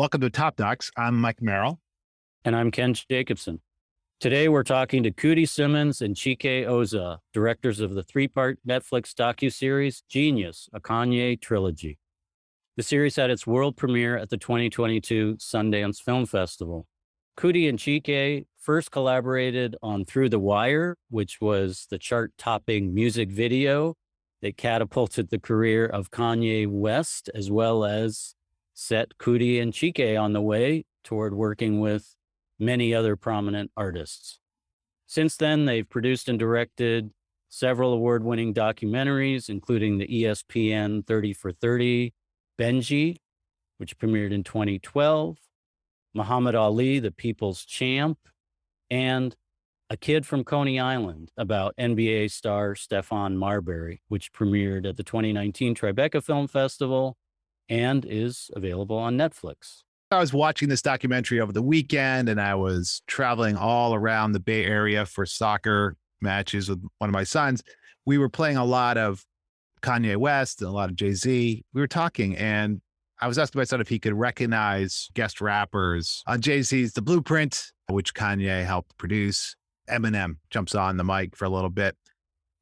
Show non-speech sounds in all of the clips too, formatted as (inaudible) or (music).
Welcome to Top Docs. I'm Mike Merrill. And I'm Ken Jacobson. Today we're talking to Coodie Simmons and Chike Ozah, directors of the three-part Netflix docu-series Genius, a Kanye trilogy. The series had its world premiere at the 2022 Sundance Film Festival. Coodie and Chike first collaborated on Through the Wire, which was the chart-topping music video that catapulted the career of Kanye West, as well as set Coodie and Chike on the way toward working with many other prominent artists. Since then, they've produced and directed several award winning documentaries, including the ESPN 30 for 30 Benji, which premiered in 2012, Muhammad Ali, the People's Champ, and A Kid from Coney Island about NBA star Stephon Marbury, which premiered at the 2019 Tribeca Film Festival and is available on Netflix. I was watching this documentary over the weekend and I was traveling all around the Bay Area for soccer matches with one of my sons. We were playing a lot of Kanye West and a lot of Jay Z. We were talking and I was asking my son if he could recognize guest rappers on Jay Z's The Blueprint, which Kanye helped produce. Eminem jumps on the mic for a little bit.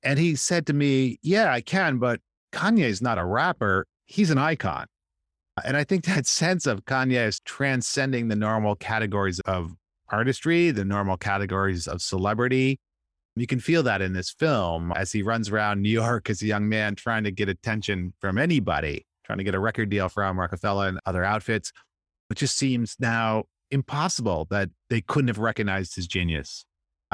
And he said to me, Yeah, I can, but Kanye's not a rapper. He's an icon. And I think that (laughs) sense of Kanye is transcending the normal categories of artistry, the normal categories of celebrity. You can feel that in this film as he runs around New York as a young man trying to get attention from anybody, trying to get a record deal from Roc-A-Fella and other outfits. It just seems now impossible that they couldn't have recognized his genius.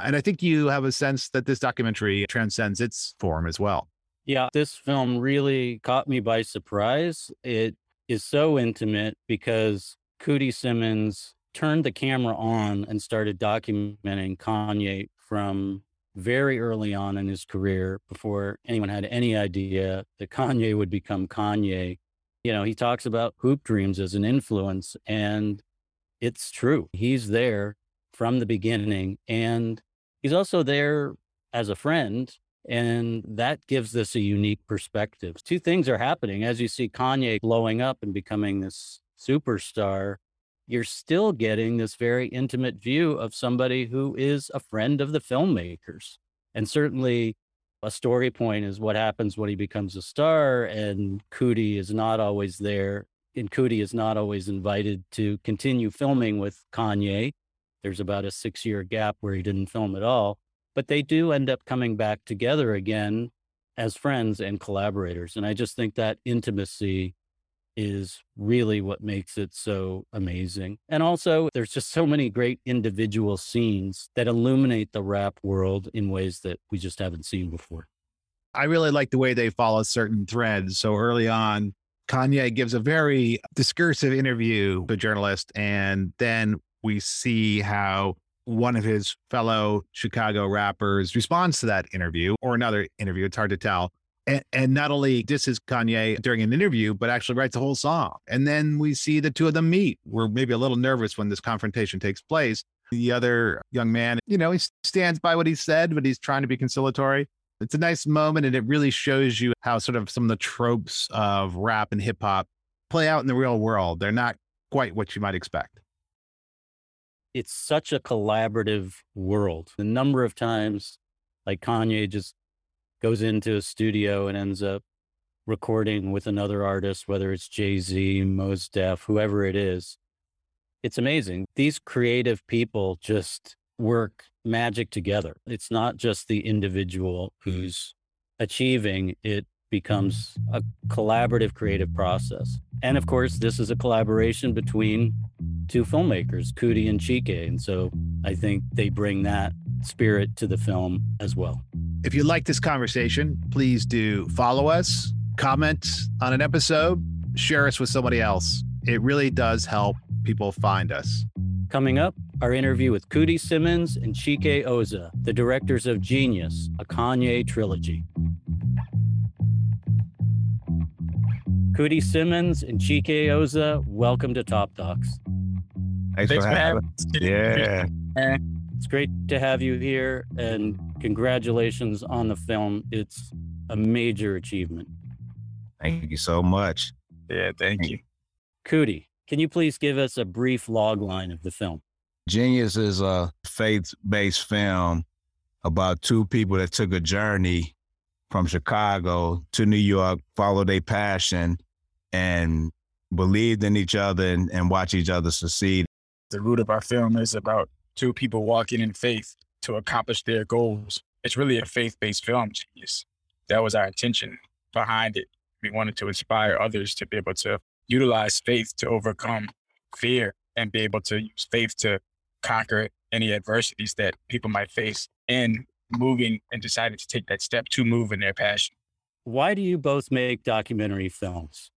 And I think you have a sense that this documentary transcends its form as well. Yeah, this film really caught me by surprise. It is so intimate because Coodie Simmons turned the camera on and started documenting Kanye from very early on in his career before anyone had any idea that Kanye would become Kanye. You know, he talks about hoop dreams as an influence, and it's true. He's there from the beginning, and he's also there as a friend and that gives this a unique perspective. Two things are happening. As you see Kanye blowing up and becoming this superstar, you're still getting this very intimate view of somebody who is a friend of the filmmakers. And certainly a story point is what happens when he becomes a star and Coodie is not always there. And Coodie is not always invited to continue filming with Kanye. There's about a six year gap where he didn't film at all but they do end up coming back together again as friends and collaborators. And I just think that intimacy is really what makes it so amazing. And also, there's just so many great individual scenes that illuminate the rap world in ways that we just haven't seen before. I really like the way they follow certain threads. So early on, Kanye gives a very discursive interview to a journalist, and then we see how one of his fellow Chicago rappers responds to that interview or another interview. It's hard to tell. And, and not only disses Kanye during an interview, but actually writes a whole song. And then we see the two of them meet. We're maybe a little nervous when this confrontation takes place. The other young man, you know, he stands by what he said, but he's trying to be conciliatory. It's a nice moment, and it really shows you how sort of some of the tropes of rap and hip hop play out in the real world. They're not quite what you might expect it's such a collaborative world. The number of times like Kanye just goes into a studio and ends up recording with another artist, whether it's Jay Z, Mos Def, whoever it is. It's amazing. These creative people just work magic together. It's not just the individual who's achieving, it becomes a collaborative creative process. And of course, this is a collaboration between two filmmakers, Coodie and Chike. And so I think they bring that spirit to the film as well. If you like this conversation, please do follow us, comment on an episode, share us with somebody else. It really does help people find us. Coming up, our interview with Coodie Simmons and Chike Ozah, the directors of Genius, a Kanye trilogy. Coodie Simmons and Chike Ozah, welcome to Top Docs. Thanks, Thanks for, for having us. Yeah. It's great to have you here and congratulations on the film. It's a major achievement. Thank you so much. Yeah, thank you. Coodie, Can you please give us a brief log line of the film? Genius is a faith based film about two people that took a journey from Chicago to New York, followed their passion, and believed in each other and, and watch each other succeed. The root of our film is about two people walking in faith to accomplish their goals. It's really a faith based film, Genius. That was our intention behind it. We wanted to inspire others to be able to utilize faith to overcome fear and be able to use faith to conquer any adversities that people might face in moving and decided to take that step to move in their passion. Why do you both make documentary films?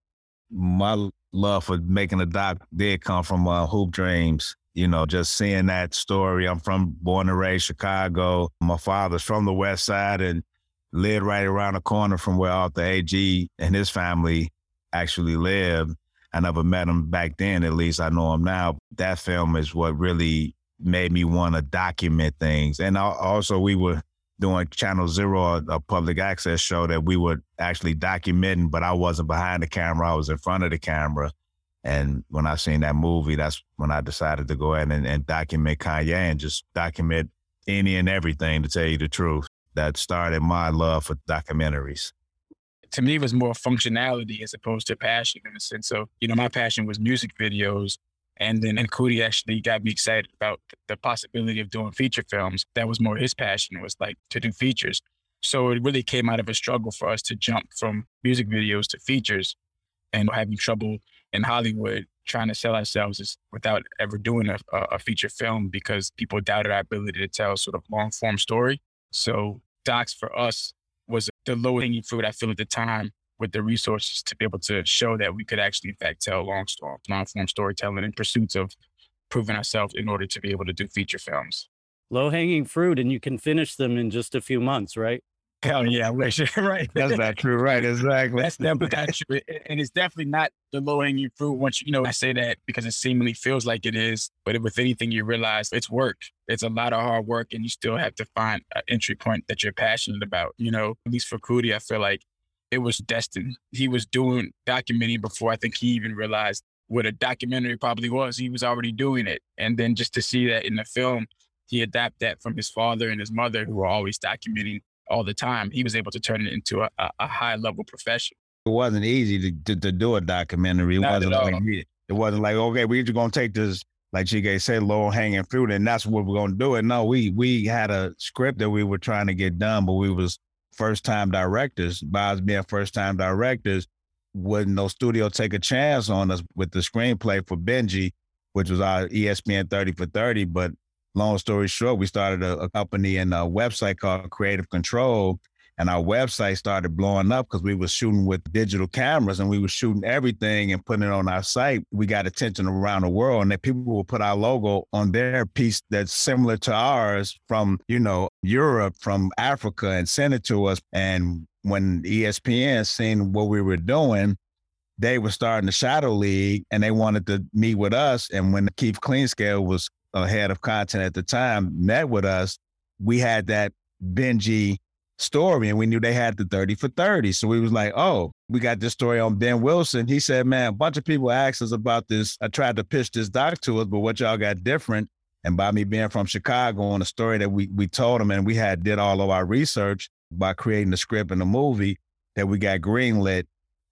My love for making a doc did come from uh, Hoop Dreams. You know, just seeing that story. I'm from born and raised Chicago. My father's from the West Side and lived right around the corner from where Arthur Agee and his family actually lived. I never met him back then, at least I know him now. That film is what really made me want to document things. And also, we were doing Channel Zero, a public access show that we were actually documenting, but I wasn't behind the camera, I was in front of the camera. And when I seen that movie, that's when I decided to go ahead and, and document Kanye and just document any and everything to tell you the truth. That started my love for documentaries to me was more functionality as opposed to passion in the sense of, you know, my passion was music videos. And then and Coodie actually got me excited about the possibility of doing feature films. That was more his passion was like to do features. So it really came out of a struggle for us to jump from music videos to features and having trouble in Hollywood trying to sell ourselves without ever doing a, a feature film because people doubted our ability to tell sort of long form story. So docs for us was the low hanging fruit I feel at the time with the resources to be able to show that we could actually, in fact, tell long story, long form storytelling in pursuits of proving ourselves in order to be able to do feature films. Low hanging fruit, and you can finish them in just a few months, right? Hell yeah, (laughs) right. That's not true, right? Exactly. That's definitely not true. And it's definitely not the low hanging fruit. Once you know, I say that because it seemingly feels like it is, but with anything, you realize it's work. It's a lot of hard work, and you still have to find an entry point that you're passionate about. You know, at least for Coodie, I feel like it was destined. He was doing documenting before I think he even realized what a documentary probably was. He was already doing it, and then just to see that in the film, he adapted that from his father and his mother, who were always documenting all the time, he was able to turn it into a, a high level profession. It wasn't easy to, to, to do a documentary. It Not wasn't like it wasn't like okay, we're just gonna take this like Chike said, low hanging fruit, and that's what we're gonna do. And no, we we had a script that we were trying to get done, but we was first time directors. By being first time directors, wouldn't no studio take a chance on us with the screenplay for Benji, which was our ESPN 30 for 30. But long story short, we started a, a company and a website called Creative Control. And our website started blowing up because we were shooting with digital cameras and we were shooting everything and putting it on our site. We got attention around the world and that people will put our logo on their piece that's similar to ours from, you know, Europe, from Africa and send it to us. And when ESPN seen what we were doing, they were starting the Shadow League and they wanted to meet with us. And when Keith Clinkscales was head of content at the time met with us, we had that Benji story and we knew they had the 30 for 30. So we was like, oh, we got this story on Ben Wilson. He said, man, a bunch of people asked us about this. I tried to pitch this doc to us, but what y'all got different. And by me being from Chicago on a story that we we told them and we had did all of our research by creating the script and the movie that we got greenlit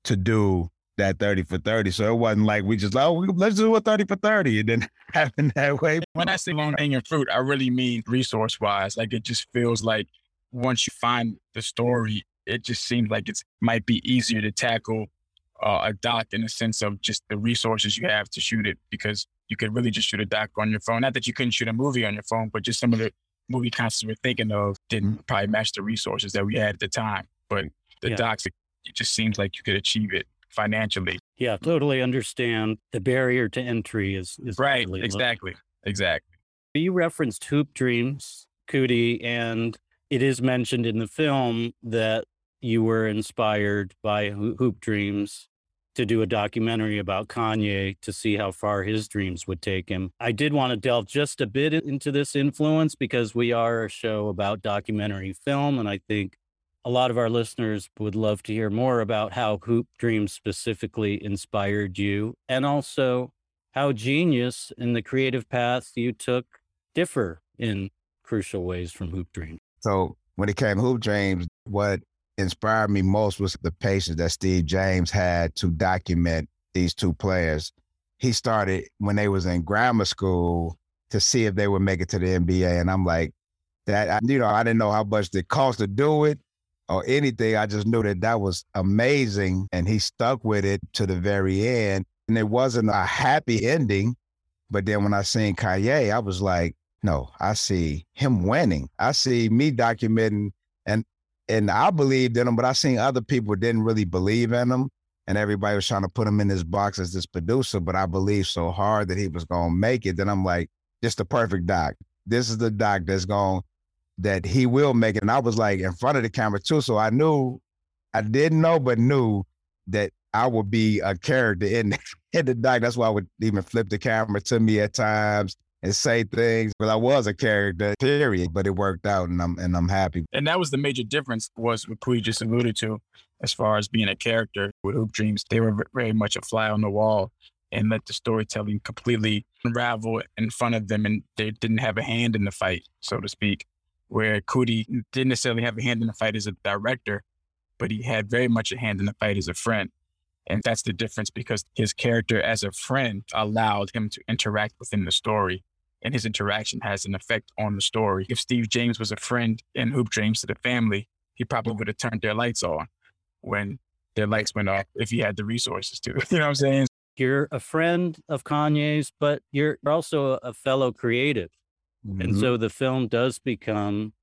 to do that 30 for 30. So it wasn't like we just, oh, let's do a 30 for 30. It didn't happen that way. When I say long hanging fruit, I really mean resource wise. Like it just feels like once you find the story, it just seems like it might be easier to tackle uh, a doc in the sense of just the resources you have to shoot it because you could really just shoot a doc on your phone. Not that you couldn't shoot a movie on your phone, but just some of the movie concepts we're thinking of didn't probably match the resources that we had at the time. But the yeah. docs, it just seems like you could achieve it financially. Yeah, totally understand the barrier to entry is, is right. Exactly. Low. Exactly. You referenced Hoop Dreams, Coodie, and it is mentioned in the film that you were inspired by Hoop Dreams to do a documentary about Kanye to see how far his dreams would take him. I did want to delve just a bit into this influence because we are a show about documentary film. And I think a lot of our listeners would love to hear more about how Hoop Dreams specifically inspired you and also how genius and the creative paths you took differ in crucial ways from Hoop Dreams. So when it came to Hoop Dreams, what inspired me most was the patience that Steve James had to document these two players. He started when they was in grammar school to see if they would make it to the NBA. And I'm like, that, you know, I didn't know how much it cost to do it or anything. I just knew that that was amazing. And he stuck with it to the very end. And it wasn't a happy ending. But then when I seen Kanye, I was like, no, I see him winning. I see me documenting and and I believed in him, but I seen other people didn't really believe in him. And everybody was trying to put him in this box as this producer, but I believed so hard that he was gonna make it. Then I'm like, this the perfect doc. This is the doc that's going that he will make it. And I was like in front of the camera too. So I knew I didn't know, but knew that I would be a character in, (laughs) in the doc. That's why I would even flip the camera to me at times and say things. But I was a character, period. But it worked out, and I'm and I'm happy. And that was the major difference was what Pooh just alluded to, as far as being a character with Hoop Dreams. They were very much a fly on the wall and let the storytelling completely unravel in front of them, and they didn't have a hand in the fight, so to speak. Where Coodie didn't necessarily have a hand in the fight as a director, but he had very much a hand in the fight as a friend. And that's the difference because his character as a friend allowed him to interact within the story and his interaction has an effect on the story. If Steve James was a friend and Hoop Dreams to the family, he probably would have turned their lights on when their lights went off if he had the resources to. (laughs) You know what I'm saying? You're a friend of Kanye's, but you're also a fellow creative. Mm-hmm. And so the film does become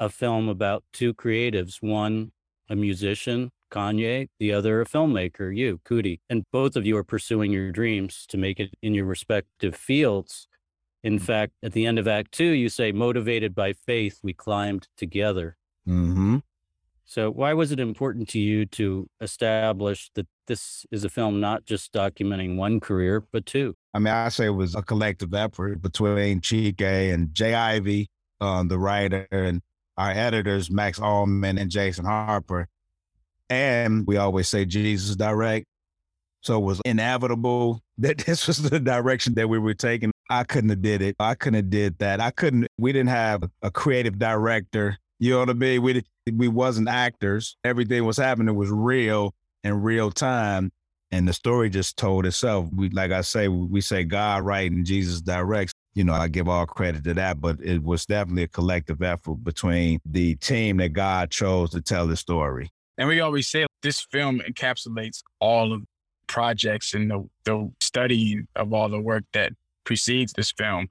a film about two creatives one, a musician, Kanye, the other, a filmmaker, you, Coodie. And both of you are pursuing your dreams to make it in your respective fields. In fact, at the end of Act Two, you say, motivated by faith, we climbed together. Mm-hmm. So, why was it important to you to establish that this is a film not just documenting one career, but two? I mean, I say it was a collective effort between Chike and J. Ivy, um, the writer, and our editors, Max Ullman and Jason Harper. And we always say Jesus direct. So it was inevitable (laughs) that this was the direction that we were taking. I couldn't have did it. I couldn't have did that. I couldn't. We didn't have a creative director. You know what I mean? We we wasn't actors. Everything was happening was real in real time, and the story just told itself. We like I say, we say God right and Jesus directs. You know, I give all credit to that, but it was definitely a collective effort between the team that God chose to tell the story. And we always say this film encapsulates all of projects and the, the studying of all the work that precedes this film.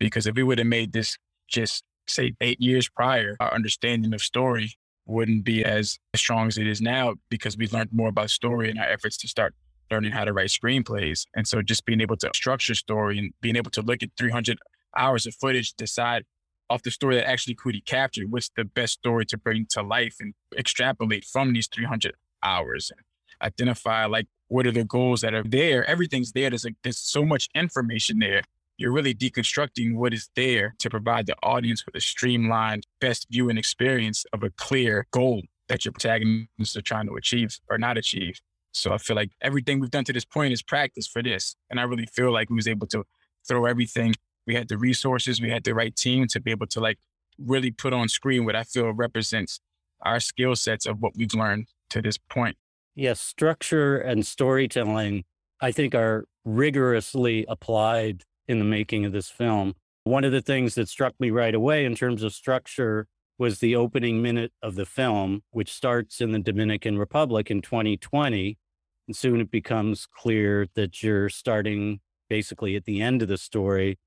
Because if we would have made this just say eight years prior, our understanding of story wouldn't be as strong as it is now because we learned more about story in our efforts to start learning how to write screenplays. And so just being able to structure story and being able to look at 300 hours of footage, decide off the story that actually Coodie captured, what's the best story to bring to life and extrapolate from these 300 hours and identify like what are the goals that are there? Everything's there. There's there's so much information there. You're really deconstructing what is there to provide the audience with a streamlined, best viewing experience of a clear goal that your protagonists are trying to achieve or not achieve. So I feel like everything we've done to this point is practice for this. And I really feel like we was able to throw everything. We had the resources, we had the right team to be able to like really put on screen what I feel represents our skill sets of what we've learned to this point. Yes, structure and storytelling, I think, are rigorously applied in the making of this film. One of the things that struck me right away in terms of structure was the opening minute of the film, which starts in the Dominican Republic in 2020. And soon it becomes clear that you're starting basically at the end of the story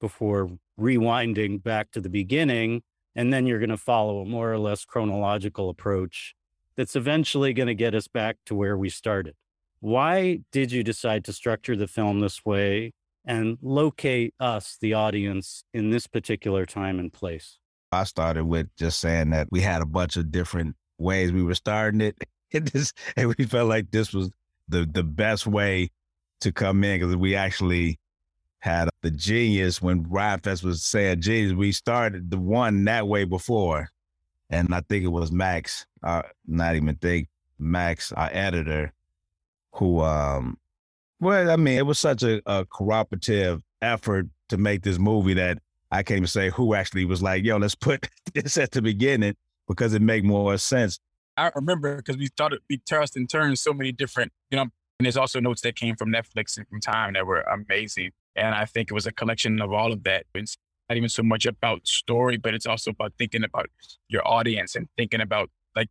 before rewinding back to the beginning. And then you're going to follow a more or less chronological approach that's eventually going to get us back to where we started. Why did you decide to structure the film this way and locate us, the audience, in this particular time and place? I started with just saying that we had a bunch of different ways we were starting it. (laughs) And, this, and we felt like this was the, the best way to come in because we actually had the genius when Rhymefest was saying genius. We started the one that way before and I think it was Max, uh, not even think Max, our editor, who um, Well, I mean, it was such a, a cooperative effort to make this movie that I can't even say who actually was like, yo, let's put (laughs) this at the beginning because it make more sense. I remember because we started, we tossed and turned so many different, you know, and there's also notes that came from Netflix and from Time that were amazing. And I think it was a collection of all of that. It's not even so much about story, but it's also about thinking about your audience and thinking about like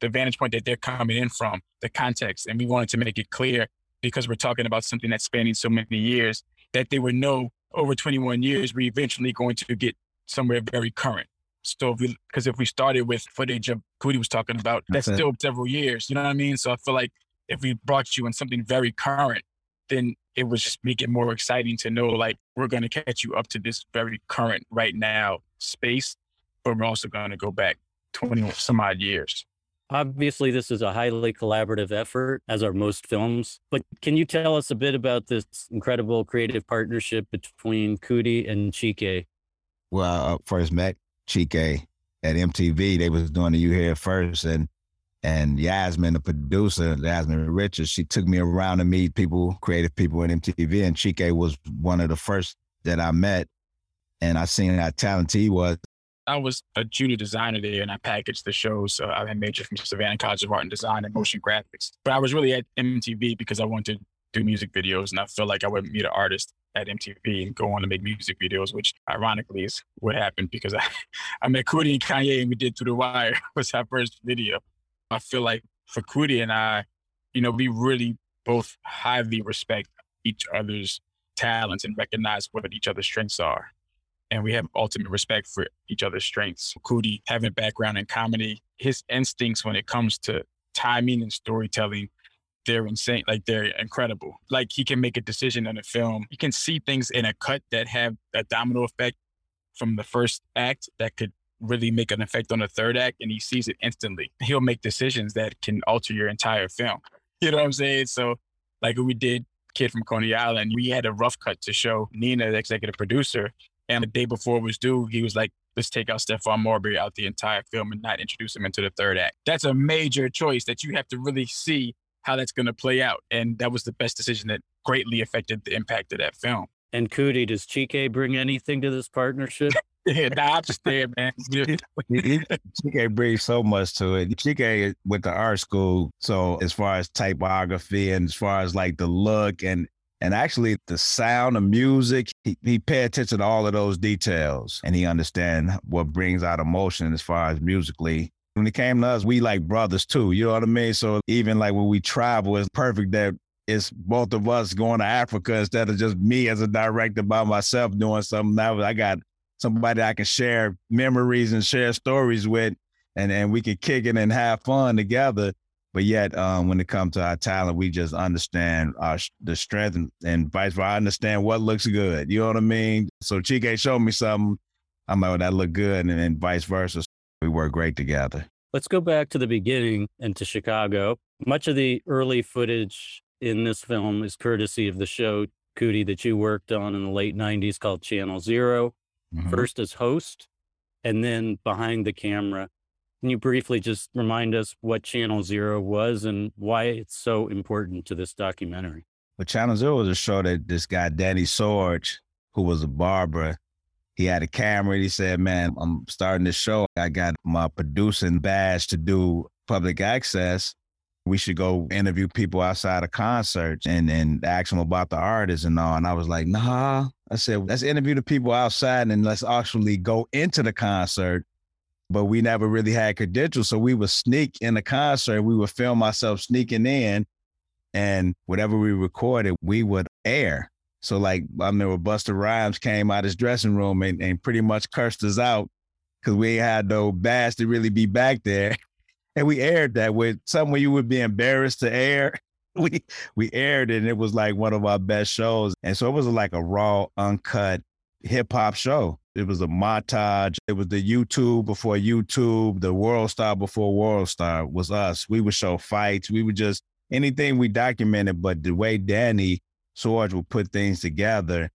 the vantage point that they're coming in from, the context. And we wanted to make it clear because we're talking about something that's spanning so many years that they would know over 21 years, we're eventually going to get somewhere very current. So because if we started with footage of Coodie was talking about, that's, that's still several years. You know what I mean? So I feel like if we brought you in something very current, then it would just make it more exciting to know like we're going to catch you up to this very current right now space, but we're also going to go back 20 some odd years. Obviously, this is a highly collaborative effort, as are most films. But can you tell us a bit about this incredible creative partnership between Coodie and Chike? Well, I first met Chike at MTV. They was doing the You Here First, and and Yasmin, the producer, Yasmin Richards, she took me around to meet people, creative people at MTV, and Chike was one of the first that I met. And I seen how talented he was. I was a junior designer there and I packaged the shows. So I had majored from Savannah College of Art and Design and motion graphics. But I was really at MTV because I wanted to do music videos and I felt like I would meet an artist at MTV and go on to make music videos, which ironically is what happened because I, (laughs) I met Coodie and Kanye and we did Through the Wire (laughs) was our first video. I feel like Coodie and I, you know, we really both highly respect each other's talents and recognize what each other's strengths are and we have ultimate respect for each other's strengths. Coodie having a background in comedy, his instincts when it comes to timing and storytelling, they're insane. Like they're incredible. Like he can make a decision in a film. You can see things in a cut that have a domino effect from the first act that could really make an effect on the third act and he sees it instantly. He'll make decisions that can alter your entire film. (laughs) You know what I'm saying? So like we did Kid from Coney Island, we had a rough cut to show Nina, the executive producer, and the day before it was due, he was like, let's take out Stephon Marbury out the entire film and not introduce him into the third act. That's a major choice that you have to really see how that's going to play out. And that was the best decision that greatly affected the impact of that film. And Coodie, does Chike bring anything to this partnership? (laughs) yeah, nah, just there, man. (laughs) Chike brings so much to it. Chike went to art school. So as far as typography and as far as like the look and and actually, the sound, of music, he, he pay attention to all of those details and he understand what brings out emotion as far as musically. When it came to us, we like brothers too. You know what I mean? So even like when we travel, it's perfect that it's both of us going to Africa instead of just me as a director by myself doing something. Now I got somebody I can share memories and share stories with, and and we can kick it and have fun together. But yet, um, when it comes to our talent, we just understand our the strength and, and vice versa. I understand what looks good. You know what I mean? So Chike showed me something. I'm like, oh, that look good, and then vice versa. We work great together. Let's go back to the beginning and to Chicago. Much of the early footage in this film is courtesy of the show Coodie that you worked on in the late 90s called Channel 0 mm-hmm. first as host and then behind the camera can you briefly just remind us what Channel Zero was and why it's so important to this documentary? Well, Channel Zero was a show that this guy, Danny Sorge, who was a barber, he had a camera. and He said, Man, I'm starting this show. I got my producing badge to do public access. We should go interview people outside of concerts and, and ask them about the artists and all. And I was like, Nah. I said, Let's interview the people outside and let's actually go into the concert but we never really had credentials. So we would sneak in the concert. We would film ourselves sneaking in, and whatever we recorded, we would air. So like I remember Busta Rhymes came out his dressing room and, and pretty much cursed us out because we had no bass to really be back there. (laughs) And we aired that with somewhere you would be embarrassed to air. (laughs) We we aired it and it was like one of our best shows. And so it was like a raw, uncut hip hop show. It was a montage. It was the YouTube before YouTube, the World Star before World Star was us. We would show fights. We would just anything we documented, but the way Danny Swords would put things together,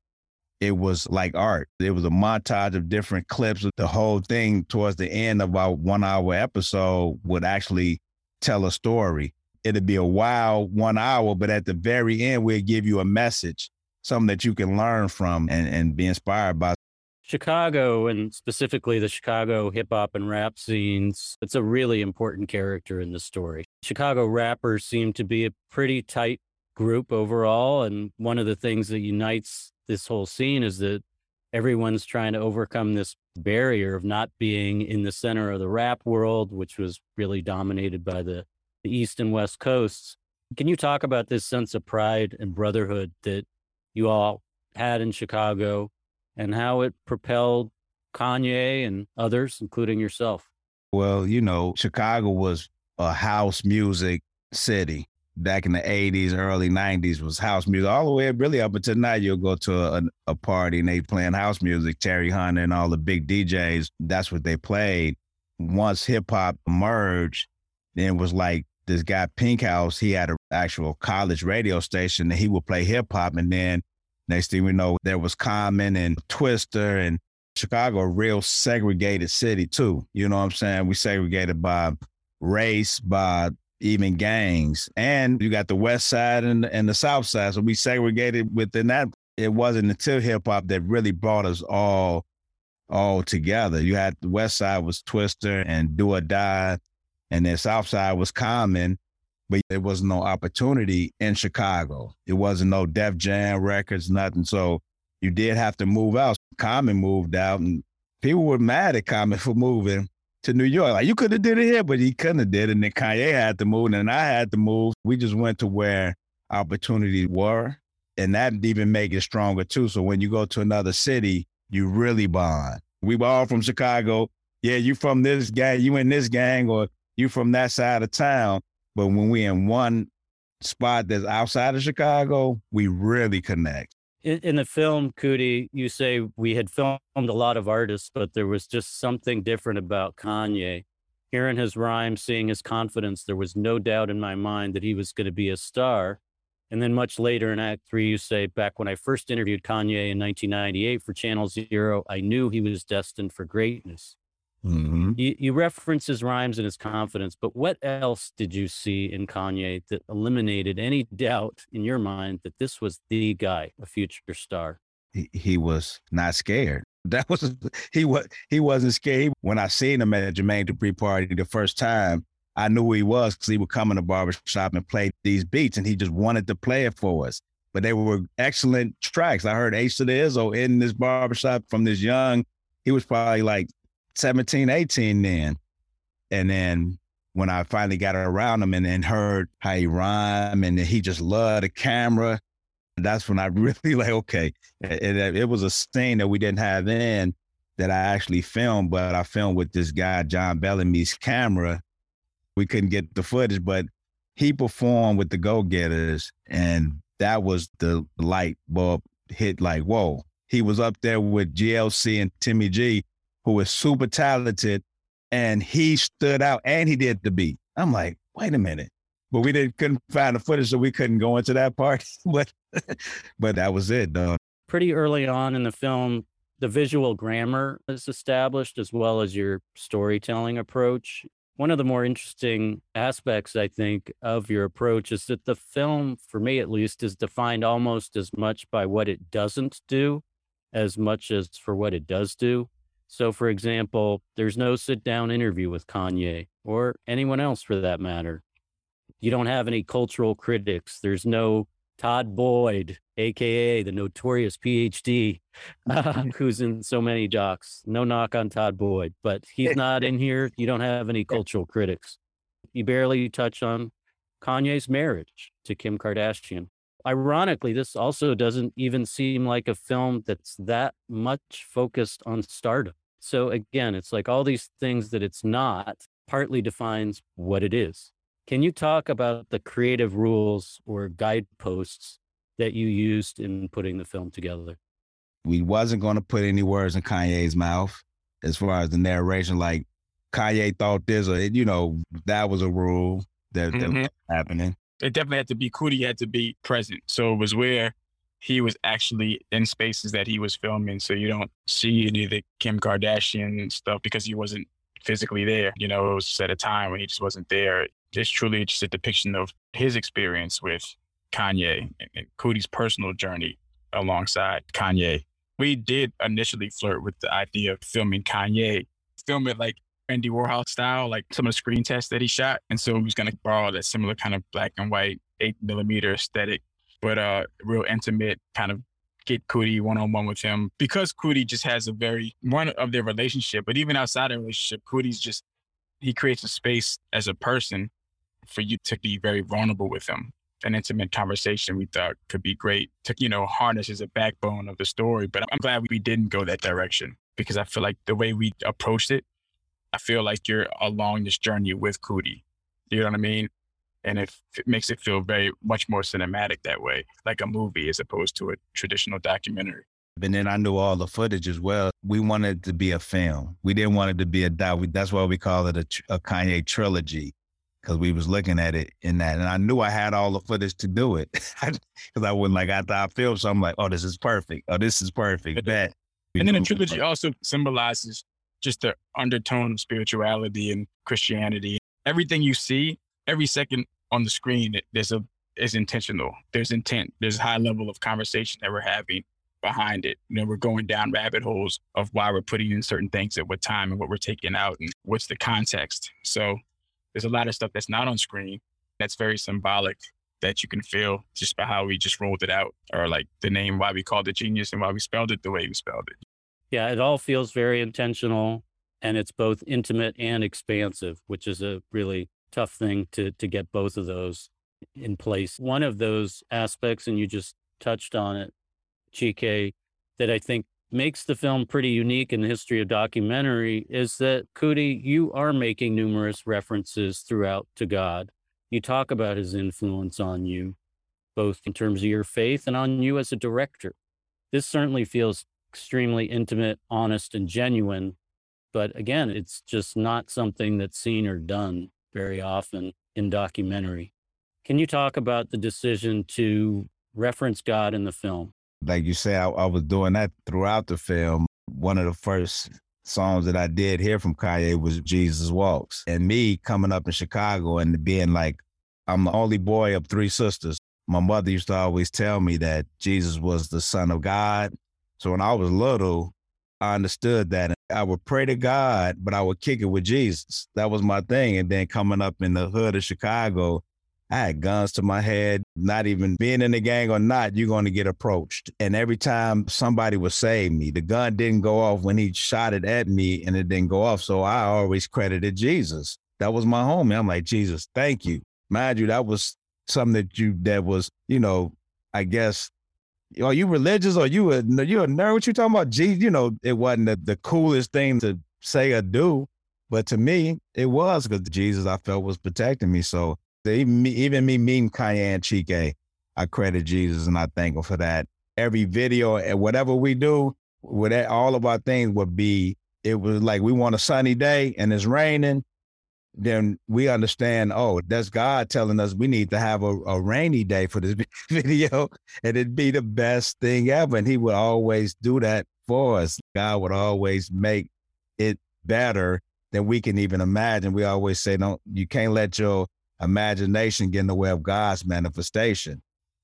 it was like art. It was a montage of different clips. The whole thing towards the end of our one hour episode would actually tell a story it'd be a wild one hour, but at the very end, we'd give you a message, something that you can learn from and, and be inspired by. Chicago and specifically the Chicago hip hop and rap scenes, it's a really important character in the story. Chicago rappers seem to be a pretty tight group overall. And one of the things that unites this whole scene is that everyone's trying to overcome this barrier of not being in the center of the rap world, which was really dominated by the, the East and West coasts. Can you talk about this sense of pride and brotherhood that you all had in Chicago and how it propelled Kanye and others, including yourself? Well, you know, Chicago was a house music city. Back in the 80s, early 90s was house music. All the way really up until now, you'll go to a, a party and they playing house music. Terry Hunter and all the big DJs, that's what they played. Once hip hop emerged, then it was like this guy Pink House, he had an actual college radio station and he would play hip hop. And then Next thing we know, there was Common and Twista and Chicago, a real segregated city too. You know what I'm saying? We segregated by race, by even gangs. And you got the west side and, and the south side. So we segregated within that. It wasn't until hip hop that really brought us all all together. You had the west side was Twista and Do or Die, and then south side was Common but there was no opportunity in Chicago. It wasn't no Def Jam records, nothing. So you did have to move out. Common moved out, and people were mad at Common (laughs) for moving to New York. Like you could have did it here, but he couldn't have did it. And then Kanye had to move, and I had to move. We just went to where opportunities were, and that even make it stronger too. So when you go to another city, you really bond. We were all from Chicago. Yeah, you from this gang, you in this gang, or you from that side of town. But when we in one spot that's outside of Chicago, we really connect. In, in the film, Coodie, you say we had filmed a lot of artists, but there was just something different about Kanye. Hearing his rhymes, seeing his confidence, there was no doubt in my mind that he was going to be a star. And then much later in Act Three, you say, back when I first interviewed Kanye in 1998 for Channel Zero, I knew he was destined for greatness. Mm-hmm. You, you reference his rhymes and his confidence, but what else did you see in Kanye that eliminated any doubt in your mind that this was the guy, a future star? He, he was not scared. (laughs) That was he was he wasn't scared. When I seen him at Jermaine Dupri party the first time, I knew who he was because he would come in the barbershop and play these beats, and he just wanted to play it for us. But they were excellent tracks. I heard Ace of the Izzo in this barbershop from this young. He was probably like 17, 18 then. And then when I finally got around him and then heard how he rhymed and he just loved the camera, that's when I (laughs) really like, okay, it, it, it, was a scene that we didn't have in that I actually filmed, but I filmed with this guy, John Bellamy's camera. We couldn't get the footage, but he performed with the Go Getters, and that was the light bulb hit like, whoa. He was up there with GLC and Timmy G was super talented, and he stood out and he did the beat. I'm like, wait a minute. But we didn't couldn't find the footage, so we couldn't go into that part. (laughs) but but that was it, though. Pretty early on in the film, the visual grammar is established as well as your storytelling approach. One of the more interesting aspects, I think, of your approach is that the film, for me at least, is defined almost as much by what it doesn't do as much as for what it does do. So, for example, there's no sit down interview with Kanye or anyone else for that matter. You don't have any cultural critics. There's no Todd Boyd, AKA the notorious PhD, uh, (laughs) (laughs) who's in so many docs. No knock on Todd Boyd, but he's not in here. You don't have any (laughs) cultural critics. You barely touch on Kanye's marriage to Kim Kardashian. Ironically, this also doesn't even seem like a film that's that much focused on stardom. So again, it's like all these things that it's not partly defines what it is. Can you talk about the creative rules or guideposts that you used in putting the film together? We wasn't going to put any words in Kanye's mouth as far as the narration. Like Kanye thought this, or you know, that was a rule that, mm-hmm. that was happening. It definitely had to be. Coodie had to be present, so it was where he was actually in spaces that he was filming. So you don't see any of the Kim Kardashian stuff because he wasn't physically there. You know, it was at a time when he just wasn't there. it's truly just a depiction of his experience with Kanye and, and Coodie's personal journey alongside Kanye. We did initially flirt with the idea of filming Kanye, film it like Andy Warhol style, like some of the screen tests that he shot. And so he was going to borrow that similar kind of black and white eight millimeter aesthetic, but uh, real intimate kind of get Coodie one on one with him because Coodie just has a very one of their relationship, but even outside of relationship, Coodie's just he creates a space as a person for you to be very vulnerable with him. An intimate conversation we thought could be great to, you know, harness as a backbone of the story. But I'm glad we didn't go that direction because I feel like the way we approached it, I feel like you're along this journey with Coodie. You know what I mean? And it, it makes it feel very much more cinematic that way, like a movie as opposed to a traditional documentary. And then I knew all the footage as well. We wanted it to be a film. We didn't want it to be a doc. That's why we call it a, a Kanye trilogy because we was looking at it in that, and I knew I had all the footage to do it (laughs) because I wouldn't like after I filmed something like, oh, this is perfect. Oh, this is perfect. That. And then the trilogy also symbolizes just the undertone of spirituality and Christianity. Everything you see, every second on the screen, there's a is intentional. There's intent. There's a high level of conversation that we're having behind it. You know, we're going down rabbit holes of why we're putting in certain things at what time and what we're taking out and what's the context. So there's a lot of stuff that's not on screen that's very symbolic that you can feel just by how we just rolled it out or like the name why we called it genius and why we spelled it the way we spelled it. Yeah, it all feels very intentional and it's both intimate and expansive, which is a really tough thing to to get both of those in place. One of those aspects, and you just touched on it, Chike, that I think makes the film pretty unique in the history of documentary is that Coodie, you are making numerous references throughout to God. You talk about his influence on you, both in terms of your faith and on you as a director. This certainly feels extremely intimate, honest, and genuine. But again, it's just not something that's seen or done very often in documentary. Can you talk about the decision to reference God in the film? like you say, I, I, was doing that throughout the film. One of the first songs that I did hear from Kanye was Jesus Walks. And me coming up in Chicago and being like, I'm the only boy of three sisters. My mother used to always tell me that Jesus was the son of God. So when I was little, I understood that. I would pray to God, but I would kick it with Jesus. That was my thing. And then coming up in the hood of Chicago, I had guns to my head, not even being in the gang or not, you're going to get approached. And every time somebody would save me, the gun didn't go off when he shot it at me and it didn't go off. So I always credited Jesus. That was my homie. I'm like, Jesus, thank you. Mind you, that was something that you, that was, you know, I guess, are you religious or you a, you a nerd? What you talking about? Jesus, you know, it wasn't the, the coolest thing to say or do. But to me, it was because Jesus I felt was protecting me. So even me, even me meeting Kanye and Chike, I credit Jesus and I thank him for that. Every video and whatever we do, with all of our things would be, it was like we want a sunny day and it's raining, then we understand, oh, that's God telling us we need to have a, a rainy day for this (laughs) video and it'd be the best thing ever. And he would always do that for us. God would always make it better than we can even imagine. We always say, don't, you can't let your imagination get in the way of God's manifestation.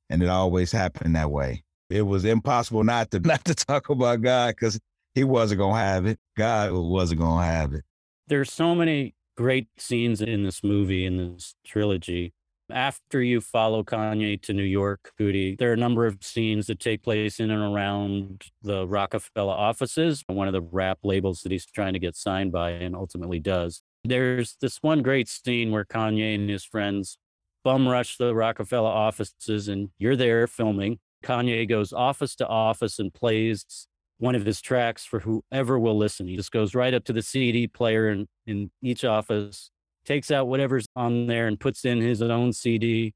And it always happened that way. It was impossible not to (laughs) not to talk about God because he wasn't gonna have it. God wasn't gonna have it. There's so many great scenes in this movie, in this trilogy. After you follow Kanye to New York, Coodie, there are a number of scenes that take place in and around the Roc-A-Fella offices, one of the rap labels that he's trying to get signed by and ultimately does. There's this one great scene where Kanye and his friends bum rush the Roc-A-Fella offices, and you're there filming. Kanye goes office to office and plays one of his tracks for whoever will listen. He just goes right up to the CD player in, in each office, takes out whatever's on there, and puts in his own CD.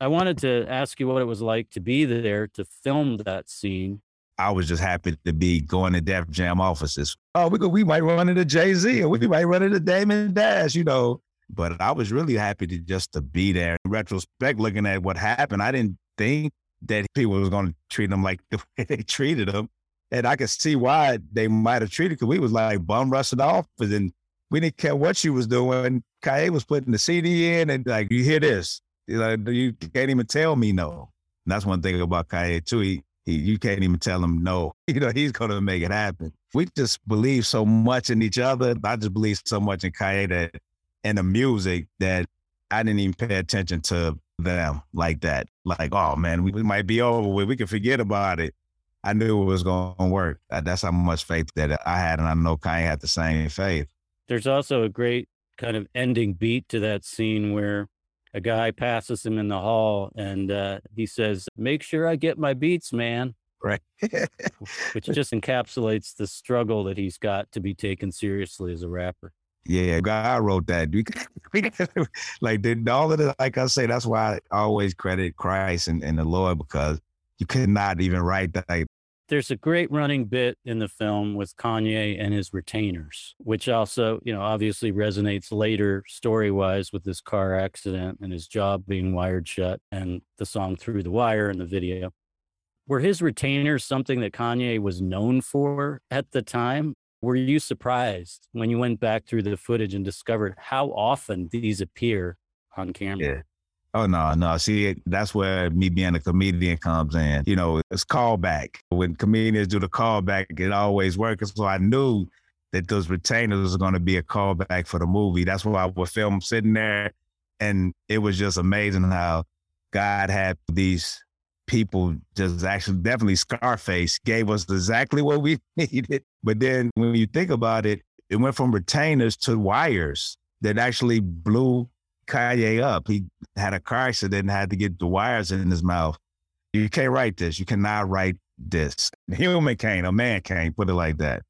I wanted to ask you what it was like to be there to film that scene I was just happy to be going to Def Jam offices. Oh, we go, we might run into Jay Z or we might run into Damon Dash, you know. But I was really happy to just to be there. In retrospect, looking at what happened, I didn't think that people was going to treat them like (laughs) the way they treated them. And I could see why they might have treated because we was like bum rushing off, and then we didn't care what she was doing. Kanye was putting the CD in and like, you hear this. You know, you can't even tell me no. And that's one thing about Kanye too. He, he you can't even tell him no. (laughs) You know, he's gonna make it happen. We just believe so much in each other. I just believe so much in Kanye that and the music that I didn't even pay attention to them like that. Like, oh man, we, we might be over with. We can forget about it. I knew it was going to work. That's how much faith that I had, and I know Kanye had the same faith. There's also a great kind of ending beat to that scene where a guy passes him in the hall and uh, he says, Make sure I get my beats, man. Right. (laughs) Which just (laughs) encapsulates the struggle that he's got to be taken seriously as a rapper. Yeah, God wrote that. (laughs) Like the, all of the, like I say, that's why I always credit Christ and, and the Lord because you could not even write that. There's a great running bit in the film with Kanye and his retainers, which also, you know, obviously resonates later story wise with this car accident and his job being wired shut and the song Through the Wire in the video. Were his retainers something that Kanye was known for at the time? Were you surprised when you went back through the footage and discovered how often these appear on camera? Yeah. Oh no, no. See, that's where me being a comedian comes in. You know, it's callback. When comedians do the callback, it always works. So I knew that those retainers were going to be a callback for the movie. That's why I would film sitting there, and it was just amazing how God had these people just actually definitely Scarface gave us exactly what we (laughs) needed. But then when you think about it, it went from retainers to wires that actually blew Kanye up. He had a car accident and had to get the wires in his mouth. You can't write this. You cannot write this. Human can't, a man can't put it like that.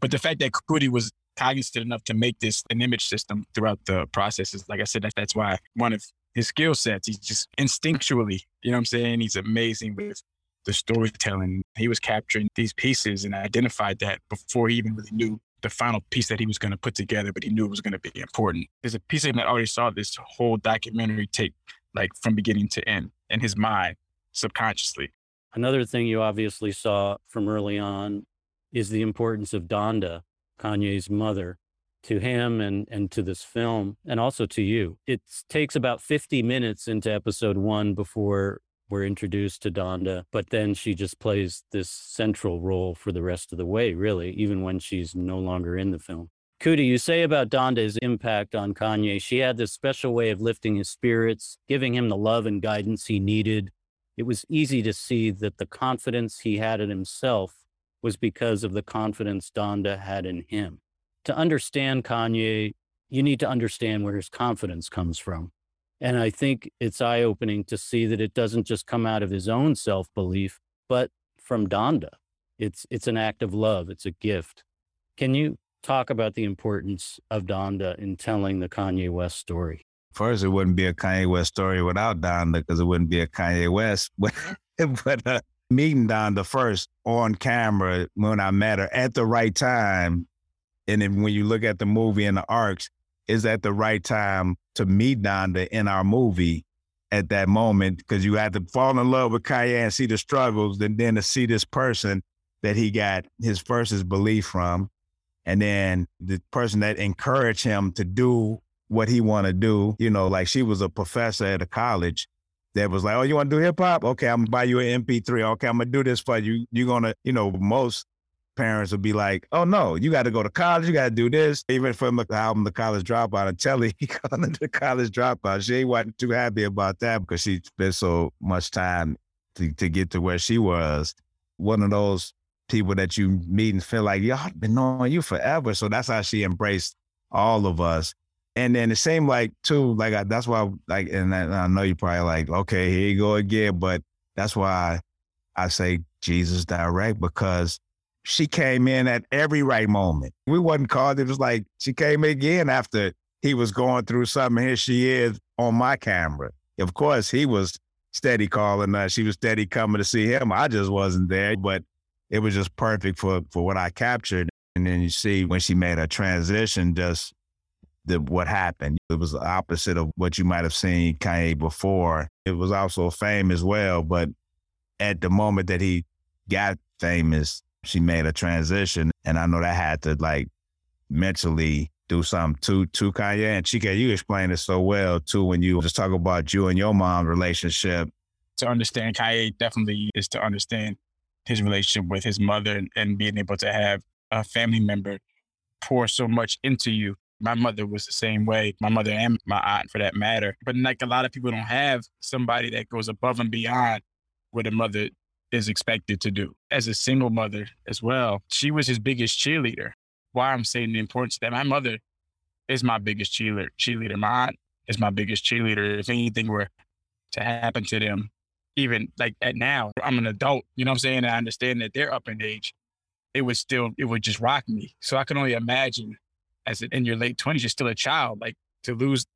But the fact that Coodie was cognizant enough to make this an image system throughout the process is, like I said, that, that's why one of his skill sets, he's just instinctually, you know what I'm saying? He's amazing with the storytelling. He was capturing these pieces and identified that before he even really knew the final piece that he was going to put together, but he knew it was going to be important. There's a piece of him that already saw this whole documentary take, like from beginning to end, in his mind, subconsciously. Another thing you obviously saw from early on is the importance of Donda, Kanye's mother, to him and and to this film, and also to you. It takes about 50 minutes into episode one before we're introduced to Donda, but then she just plays this central role for the rest of the way, really, even when she's no longer in the film. Coodie, you say about Donda's impact on Kanye, she had this special way of lifting his spirits, giving him the love and guidance he needed. It was easy to see that the confidence he had in himself was because of the confidence Donda had in him. To understand Kanye, you need to understand where his confidence comes from. And I think it's eye opening to see that it doesn't just come out of his own self belief, but from Donda. It's, it's an act of love, it's a gift. Can you talk about the importance of Donda in telling the Kanye West story? First, it wouldn't be a Kanye West story without Donda because it wouldn't be a Kanye West. (laughs) But, but uh, meeting Donda first on camera when I met her at the right time. And then when you look at the movie and the arcs, is at the right time to meet Donda in our movie at that moment because you had to fall in love with Kanye and see the struggles, and then to see this person that he got his first his belief from, and then the person that encouraged him to do what he want to do. You know, like she was a professor at a college that was like, "Oh, you want to do hip hop? Okay, I'm gonna buy you an MP3. Okay, I'm gonna do this for you. You're gonna, you know, most parents would be like, "Oh no, you got to go to college. You got to do this." Even from the album, "The College Dropout," and Telly, (laughs) he called it the College Dropout. She wasn't too happy about that because she spent so much time to, to get to where she was. One of those people that you meet and feel like, "Yo, I've been knowing you forever." So that's how she embraced all of us. And then it seemed like too, like I, that's why, like, and I, and I know you probably like, okay, here you go again, but that's why I say Jesus direct because she came in at every right moment. We wasn't called. It was like she came again after he was going through something. Here she is on my camera. Of course, he was steady calling us. She was steady coming to see him. I just wasn't there, but it was just perfect for for what I captured. And then you see when she made a transition, just the what happened. It was the opposite of what you might have seen Kanye before. It was also fame as well, but at the moment that he got famous, she made a transition. And I know that had to like mentally do something to to Kanye and Chike. You explained it so well too when you just talk about you and your mom relationship. To understand Kanye definitely is to understand his relationship with his mother and, and being able to have a family member pour so much into you. My mother was the same way. My mother and my aunt, for that matter. But like a lot of people don't have somebody that goes above and beyond what a mother is expected to do. As a single mother as well, she was his biggest cheerleader. Why I'm saying the importance that my mother is my biggest cheerleader. Cheerleader, my aunt is my biggest cheerleader. If anything were to happen to them, even like at now, I'm an adult. You know what I'm saying? And I understand that they're up in age. It would still, it would just rock me. So I can only imagine, as in your late 20s, you're still a child, like to lose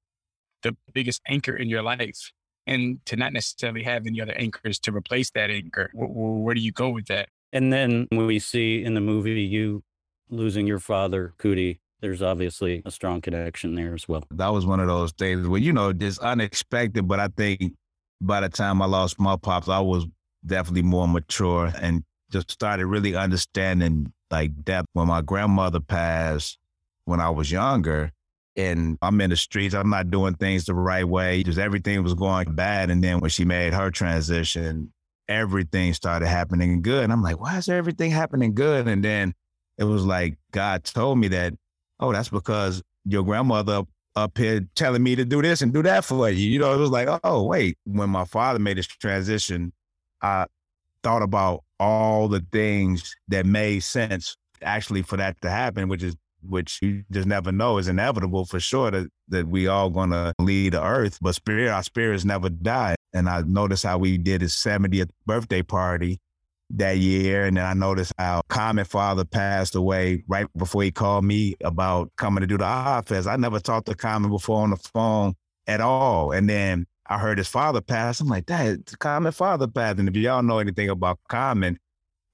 the biggest anchor in your life and to not necessarily have any other anchors to replace that anchor. Where, where do you go with that? And then when we see in the movie you losing your father, Coodie, there's obviously a strong connection there as well. That was one of those things where, you know, just unexpected, but I think by the time I lost my pops, I was definitely more mature and just started really understanding like death. When my grandmother passed when I was younger, and I'm in the streets. I'm not doing things the right way. Just everything was going bad. And then when she made her transition, everything started happening good. And I'm like, why is everything happening good? And then it was like God told me that, oh, that's because your grandmother up here telling me to do this and do that for you. You know, it was like, oh, wait. When my father made his transition, I thought about all the things that made sense actually for that to happen, which is which you just never know is inevitable for sure that, that we all gonna leave the earth, but spirit, our spirits never die. And I noticed how we did his 70th birthday party that year. And then I noticed how Common Father passed away right before he called me about coming to do the Fest. I never talked to Common before on the phone at all. And then I heard his father pass. I'm like, that Common Father passed. And if y'all know anything about Common,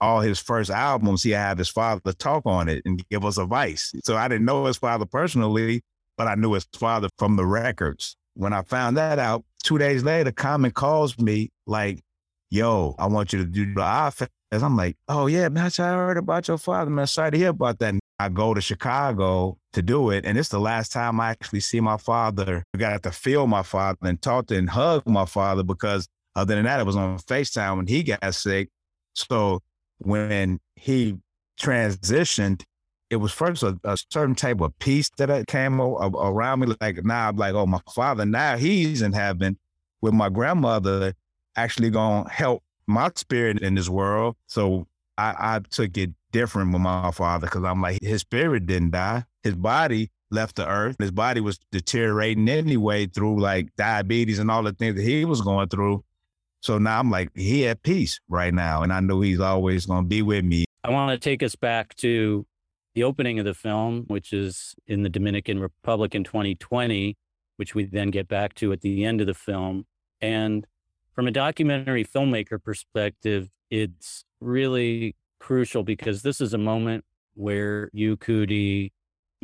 all his first albums, he had his father talk on it and give us advice. So I didn't know his father personally, but I knew his father from the records. When I found that out, two days later, Common calls me like, yo, I want you to do the office. I'm like, oh yeah, man, I heard about your father, man. Sorry to hear about that. I go to Chicago to do it. And it's the last time I actually see my father. I got to feel my father and talk to and hug my father because other than that, it was on FaceTime when he got sick. So when he transitioned, it was first a, a certain type of peace that came around me. Like now, I'm like, oh, my father, now he's in heaven with my grandmother actually going to help my spirit in this world. So I, I took it different with my father because I'm like, his spirit didn't die. His body left the earth. His body was deteriorating anyway through like diabetes and all the things that he was going through. So now I'm like, he at peace right now. And I know he's always going to be with me. I want to take us back to the opening of the film, which is in the Dominican Republic in 2020, which we then get back to at the end of the film. And from a documentary filmmaker perspective, it's really crucial because this is a moment where you, Coodie,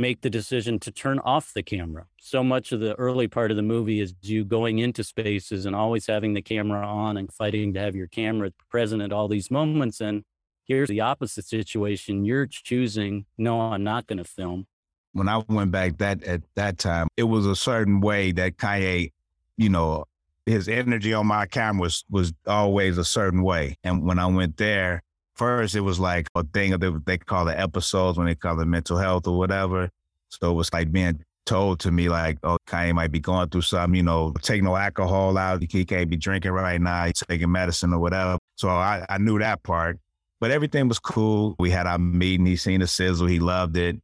make the decision to turn off the camera. So much of the early part of the movie is you going into spaces and always having the camera on and fighting to have your camera present at all these moments. And here's the opposite situation. You're choosing, no, I'm not going to film. When I went back that at that time, it was a certain way that Kanye, you know, his energy on my camera was was always a certain way. And when I went there, first it was like a thing that they call the episodes when they call it mental health or whatever. So it was like being told to me like, oh, Kanye might be going through something, you know, take no alcohol out. He can't be drinking right now. He's taking medicine or whatever. So I, I knew that part. But everything was cool. We had our meeting. He seen the sizzle. He loved it.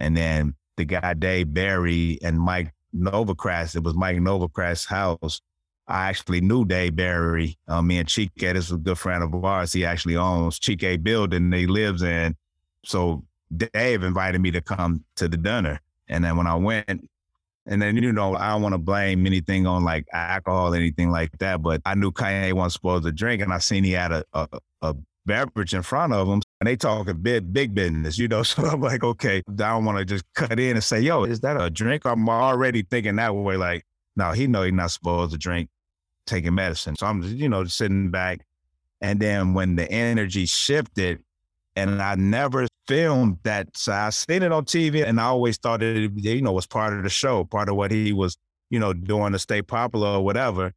And then the guy Dave Barry and Mike Novogratz, it was Mike Novogratz's house. I actually knew Dave Barry. Uh, me and Chike, this is a good friend of ours. He actually owns Chike Building he lives in. So Dave invited me to come to the dinner. And then when I went, and then, you know, I don't want to blame anything on like alcohol or anything like that, but I knew Kanye wasn't supposed to drink. And I seen he had a, a, a beverage in front of him and they talking big, big business, you know? (laughs) So I'm like, okay, I don't want to just cut in and say, yo, is that a drink? I'm already thinking that way. Like, no, he know he's not supposed to drink taking medicine. So I'm you know, sitting back. And then when the energy shifted, And I never filmed that. So I seen it on TV and I always thought it, you know, was part of the show, part of what he was, you know, doing to stay popular or whatever.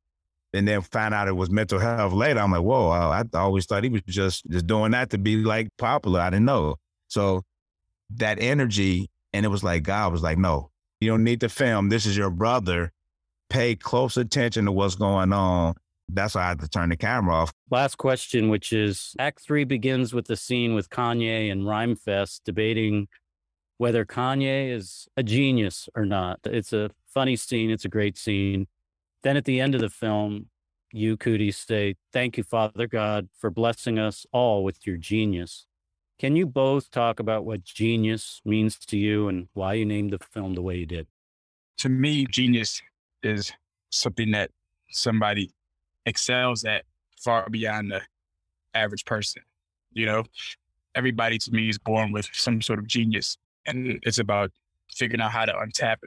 And then find out it was mental health later. I'm like, whoa, I always thought he was just just doing that to be like popular. I didn't know. So that energy, and it was like God was like, no, you don't need to film. This is your brother. Pay close attention to what's going on that's why I had to turn the camera off. Last question, which is Act Three begins with the scene with Kanye and Rhymefest debating whether Kanye is a genius or not. It's a funny scene. It's a great scene. Then at the end of the film, you, Coodie, say, Thank you, Father God, for blessing us all with your genius. Can you both talk about what genius means to you and why you named the film the way you did? To me, genius is something that somebody excels at far beyond the average person. You know, everybody to me is born with some sort of genius, and it's about figuring out how to untap.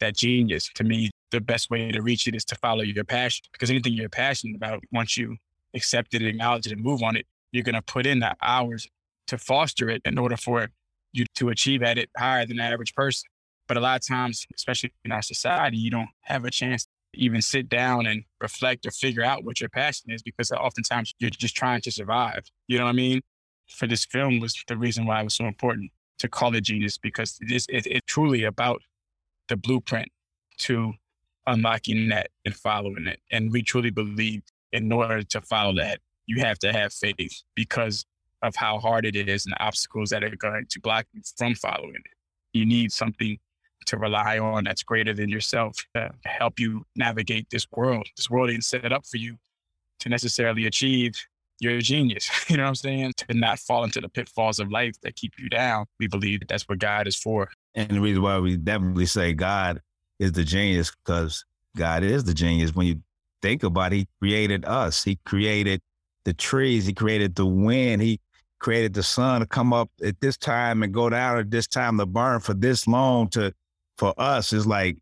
That genius, to me, the best way to reach it is to follow your passion. Because anything you're passionate about, once you accept it, acknowledge it, and move on it, you're going to put in the hours to foster it in order for you to achieve at it higher than the average person. But a lot of times, especially in our society, you don't have a chance to even sit down and reflect or figure out what your passion is because oftentimes you're just trying to survive. You know what I mean? For this film was the reason why it was so important to call it genius because it is it, it truly about the blueprint to unlocking that and following it. And we truly believe in order to follow that, you have to have faith because of how hard it is and the obstacles that are going to block you from following it. You need something to rely on that's greater than yourself to help you navigate this world. This world ain't set up for you to necessarily achieve your genius. (laughs) You know what I'm saying? To not fall into the pitfalls of life that keep you down. We believe that that's what God is for. And the reason why we definitely say God is the genius because God is the genius. When you think about it, he created us. He created the trees. He created the wind. He created the sun to come up at this time and go down at this time to burn for this long to for us is like,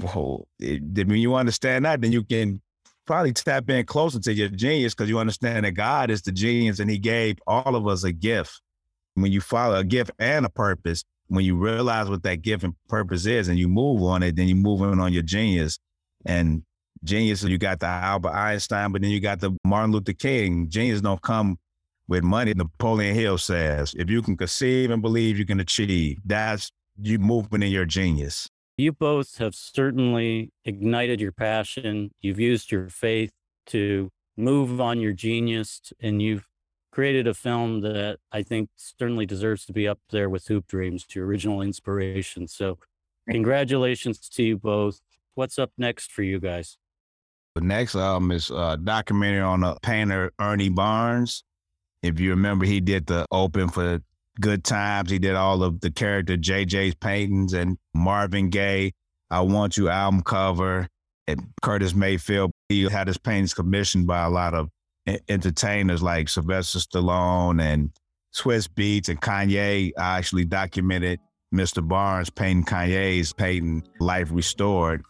whoa, eh, it, when you understand that, then you can probably tap in closer to your genius because you understand that God is the genius and He gave all of us a gift. When you follow a gift and a purpose, when you realize what that gift and purpose is and you move on it, then you move on your genius. And genius, you got the Albert Einstein, but then you got the Martin Luther King. Genius don't come with money. Napoleon Hill says, if you can conceive and believe, you can achieve. That's you movement in your genius? You both have certainly ignited your passion. You've used your faith to move on your genius, and you've created a film that I think certainly deserves to be up there with Hoop Dreams, your original inspiration. So, congratulations to you both. What's up next for you guys? The next album is a documentary on a painter Ernie Barnes. If you remember, he did the open for Good Times. He did all of the character JJ's paintings and Marvin Gaye, I Want You album cover, and Curtis Mayfield. He had his paintings commissioned by a lot of entertainers like Sylvester Stallone and Swizz Beatz and Kanye. I actually documented Mr. Barnes painting Kanye's painting Life Restored.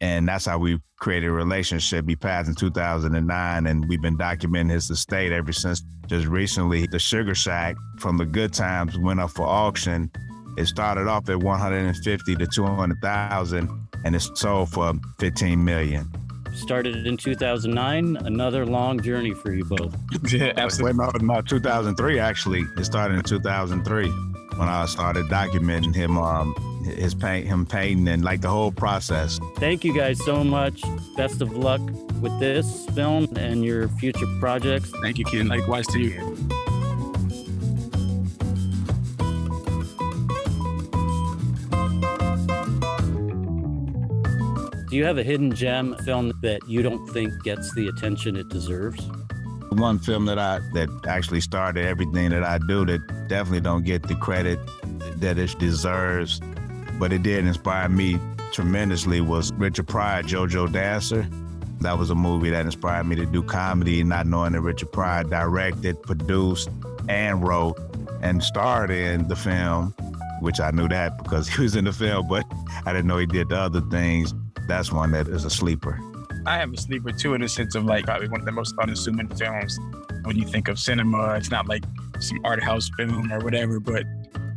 And that's how we created a relationship. He passed in 2009, and we've been documenting his estate ever since. Just recently, the Sugar Shack from the Good Times went up for auction. It started off at 150 to 200,000, and it sold for 15 million. Started in 2009. Another long journey for you both. yeah, absolutely. Wait, no, no, 2003 actually. It started in 2003 when I started documenting him. Um, his paint, him painting, and like the whole process. Thank you guys so much. Best of luck with this film and your future projects. Thank you, Ken. Likewise to you. Do you have a hidden gem film that you don't think gets the attention it deserves? One film that I that actually started everything that I do that definitely don't get the credit that it deserves but it did inspire me tremendously was Richard Pryor, JoJo Dancer. That was a movie that inspired me to do comedy, not knowing that Richard Pryor directed, produced, and wrote and starred in the film, which I knew that because (laughs) he was in the film, but I didn't know he did the other things. That's one that is a sleeper. I have a sleeper too, in the sense of like probably one of the most unassuming films when you think of cinema. It's not like some art house film or whatever. But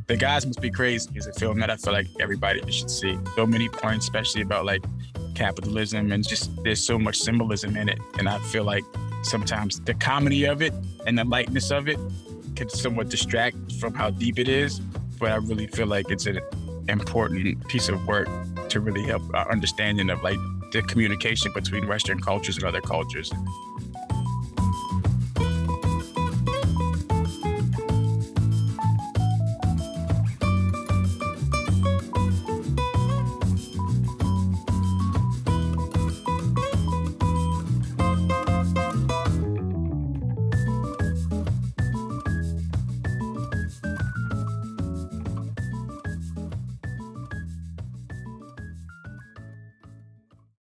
the Gods must be crazy is a film that I feel like everybody should see. So many points, especially about like capitalism and just there's so much symbolism in it. And I feel like sometimes the comedy of it and the lightness of it can somewhat distract from how deep it is. But I really feel like it's an important piece of work to really help our understanding of like the communication between Western cultures and other cultures.